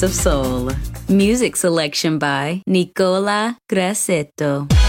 Best of soul. Music selection by Nicola Grassetto.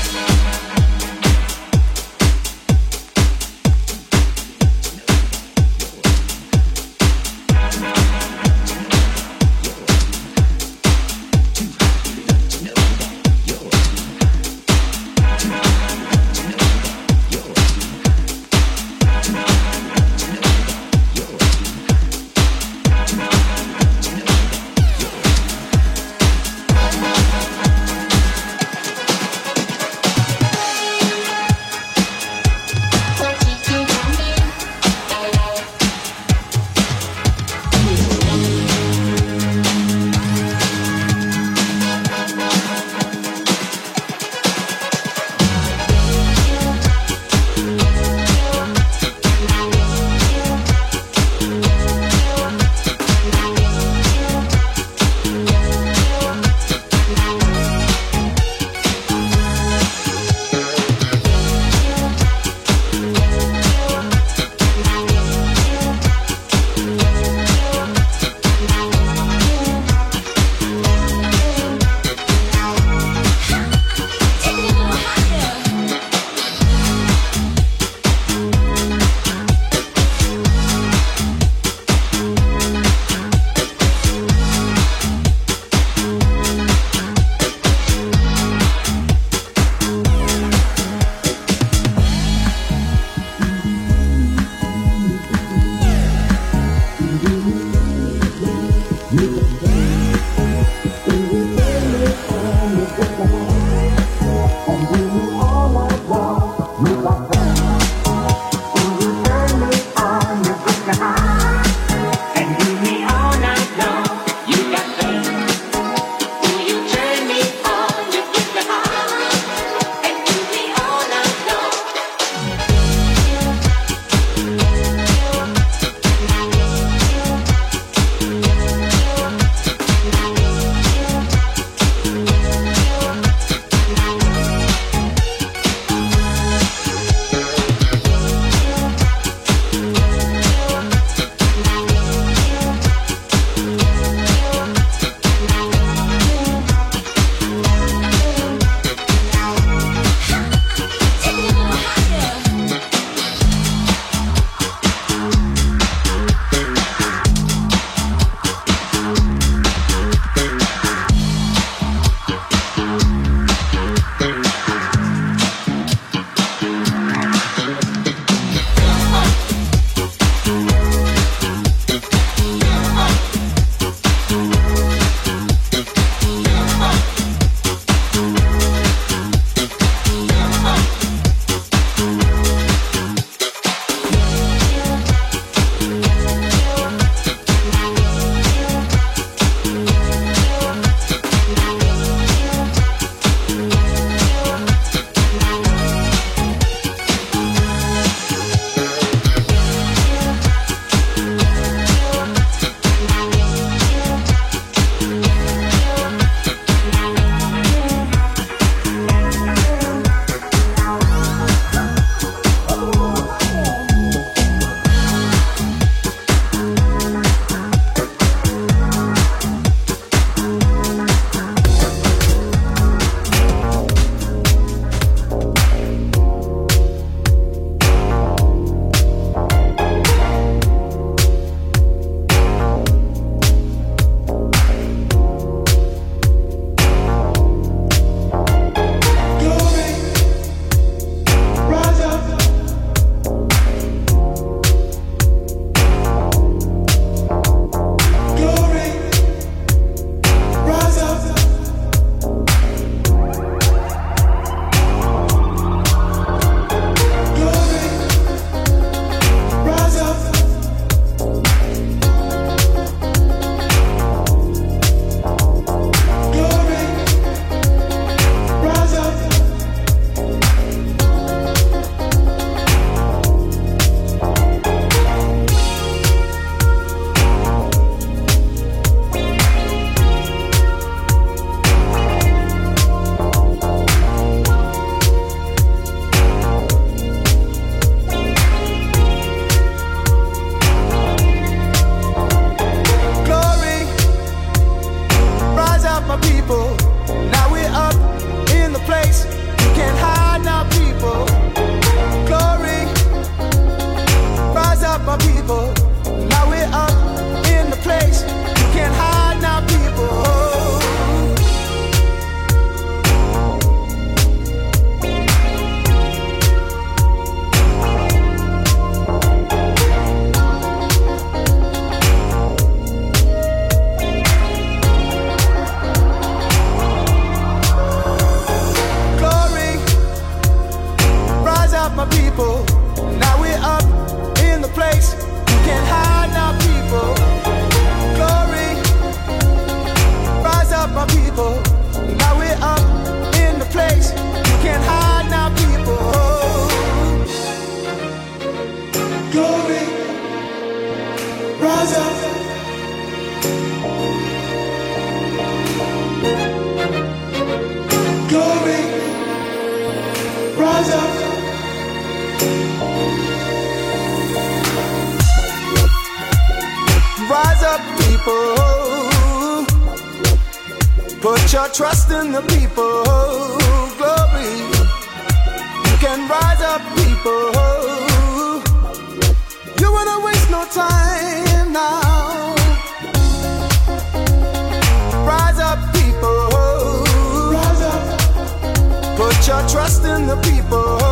The people.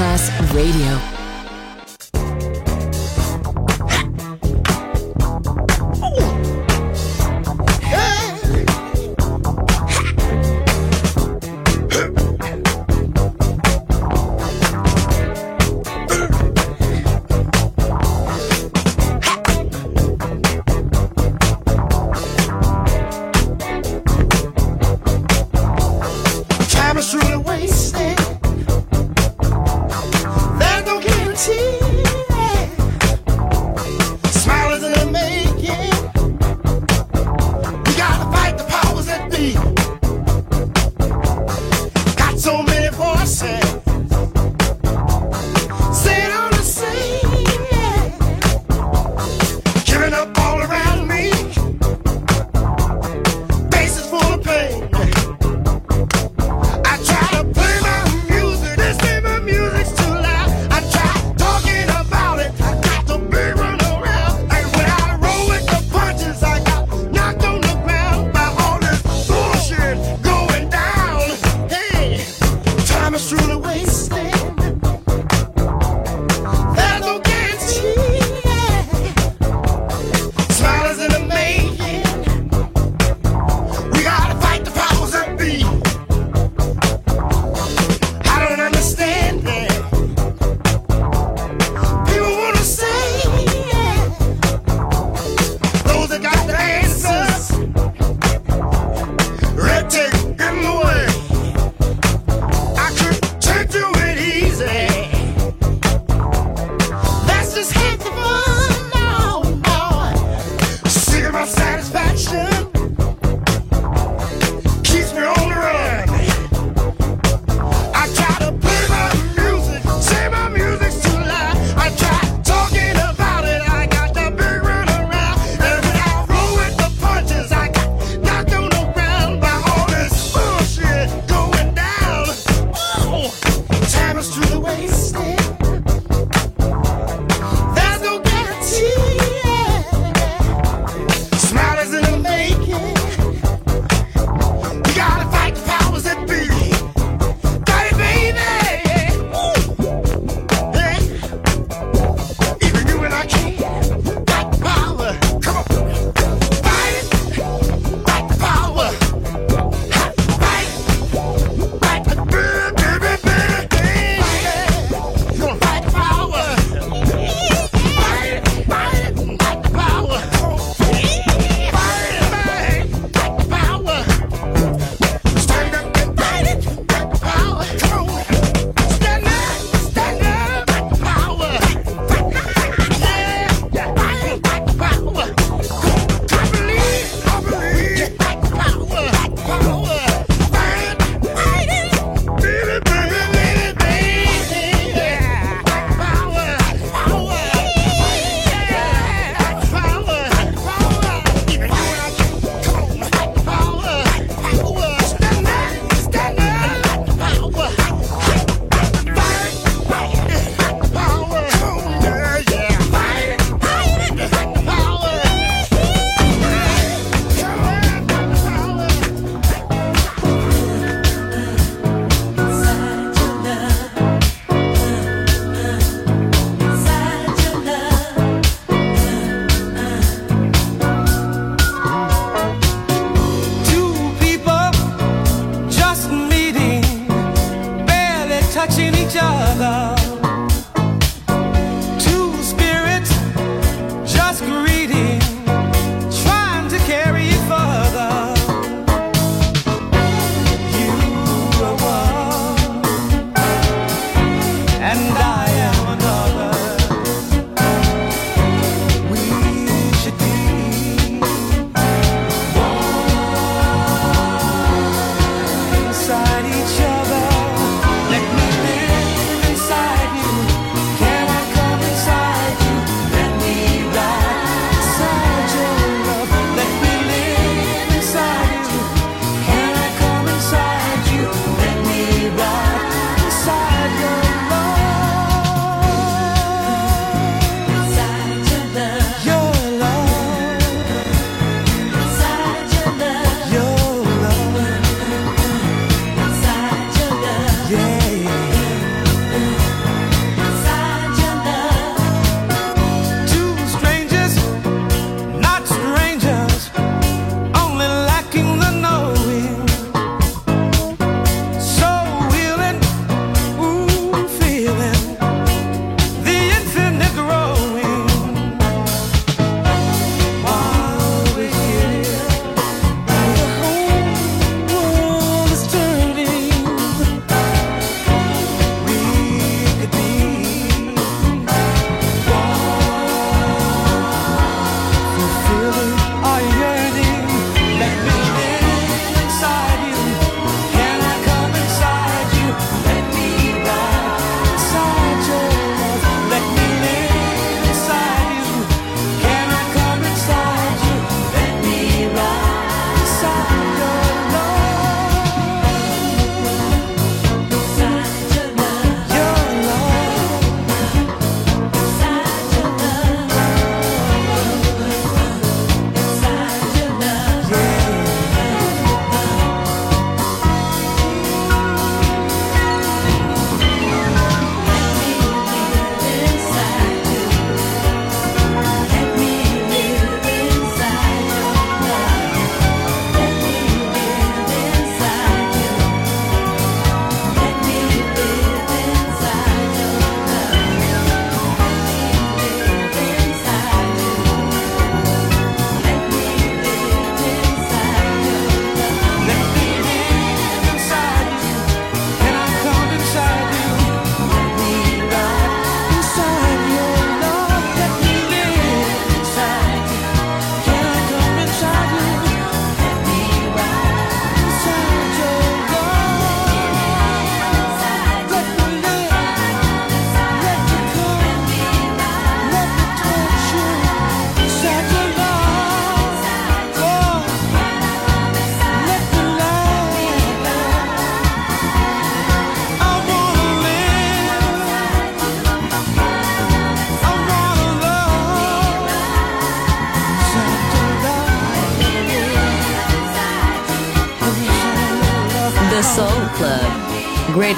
Masterclass Radio.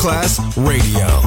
Masterclass Radio,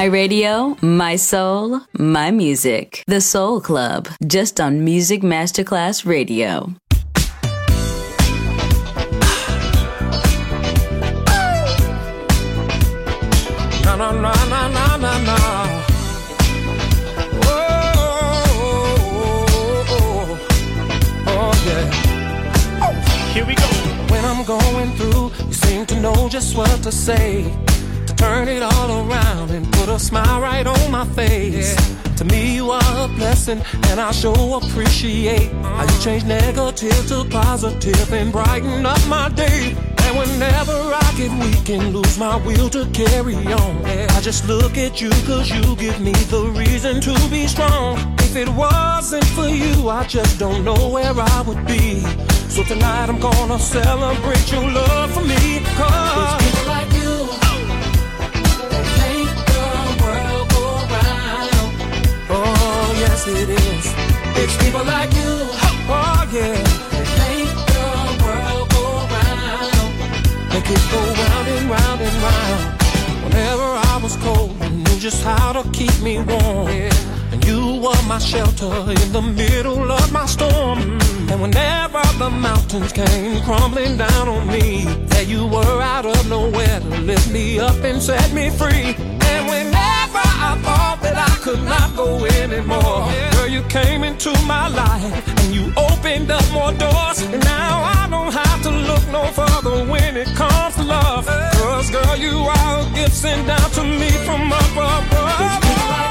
My radio, my soul, my music. The Soul Club, just on Music Masterclass Radio. Na na na na na na na. Oh, oh, oh, oh, oh yeah. Oh, here we go. When I'm going through, you seem to know just what to say. Turn it all around and put a smile right on my face. To me, you are a blessing, and I sure appreciate how you change negative to positive and brighten up my day. And whenever I get weak and lose my will to carry on, I just look at you cause you give me the reason to be strong. If it wasn't for you, I just don't know where I would be. So tonight I'm gonna celebrate your love for me. Cause yes, it is. It's people like you. Oh, yeah. That make the world go round. Make it go round and round and round. Whenever I was cold, you knew just how to keep me warm. And you were my shelter in the middle of my storm. And whenever the mountains came crumbling down on me, there you were out of nowhere to lift me up and set me free. And whenever I thought that could not go anymore, girl, you came into my life and you opened up more doors. And now I don't have to look no further when it comes to love. Cause girl, you are a gift sent down to me from above.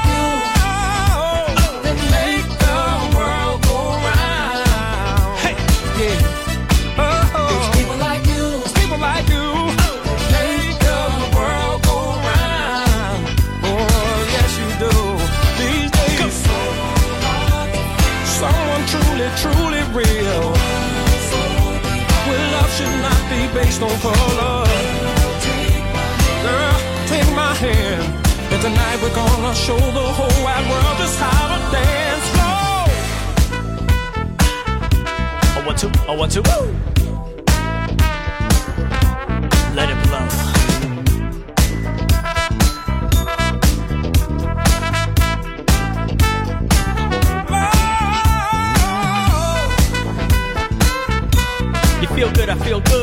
Based on color. Girl, take my hand. And tonight we're gonna show the whole wide world just how to dance slow. A one, two, a one, two. Woo! Let it blow. You feel good, I feel good.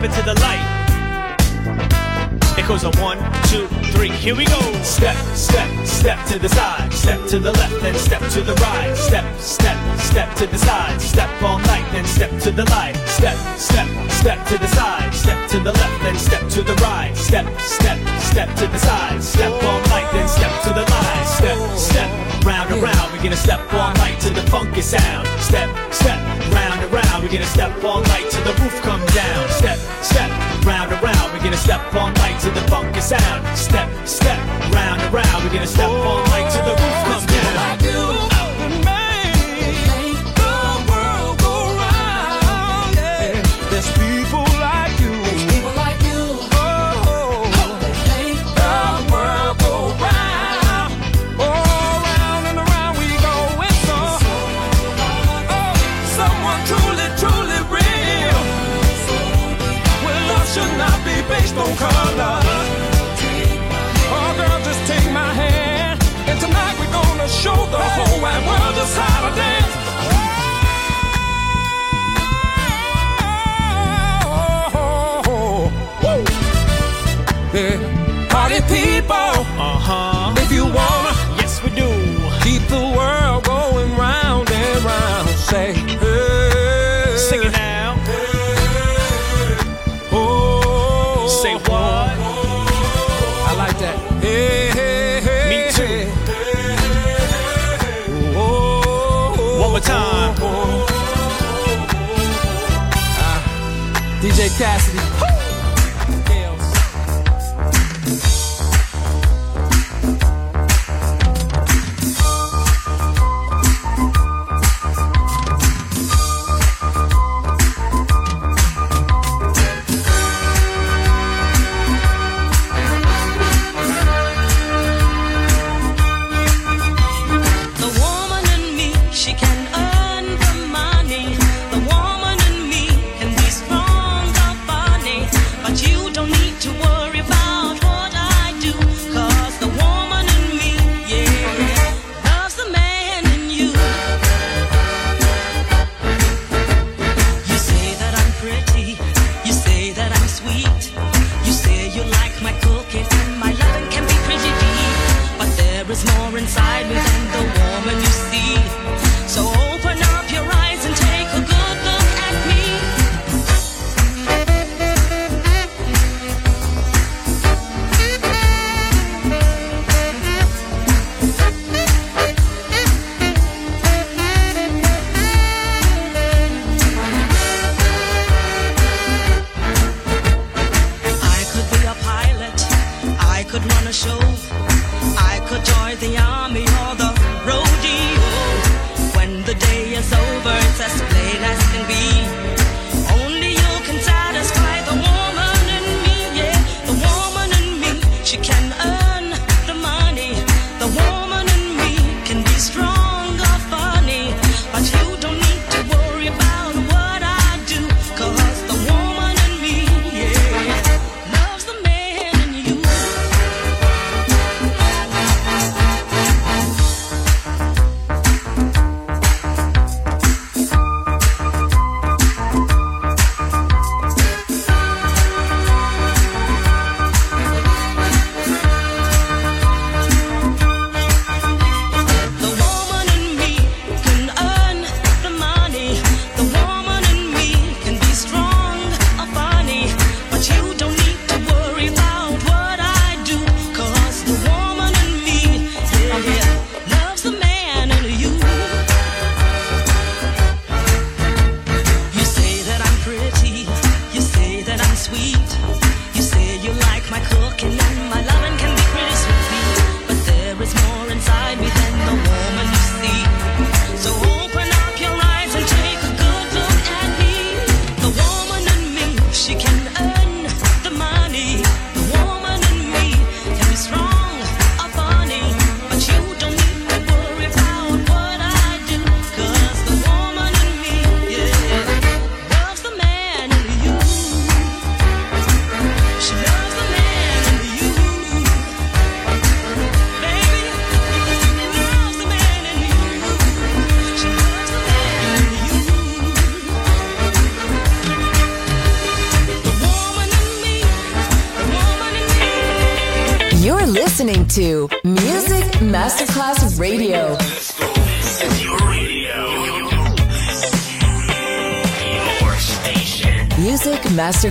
Step into the light. It goes a one, two, three, here we go. Step, step, step to the side, step to the left, then step to the right. Step, step, step to the side, step all night, then step to the light. Step, step, step to the side, step to the left, then step to the right. Step, step, step to the side, step all night, then step to the light. Step, step, round and round, we're gonna step all night to the funky sound. Step, step, round and round, we're gonna step all night till the roof come down. Step, step, round and round, we're gonna step all night to the funky sound. Step, step, round and round, we're gonna step all night till the roof DJ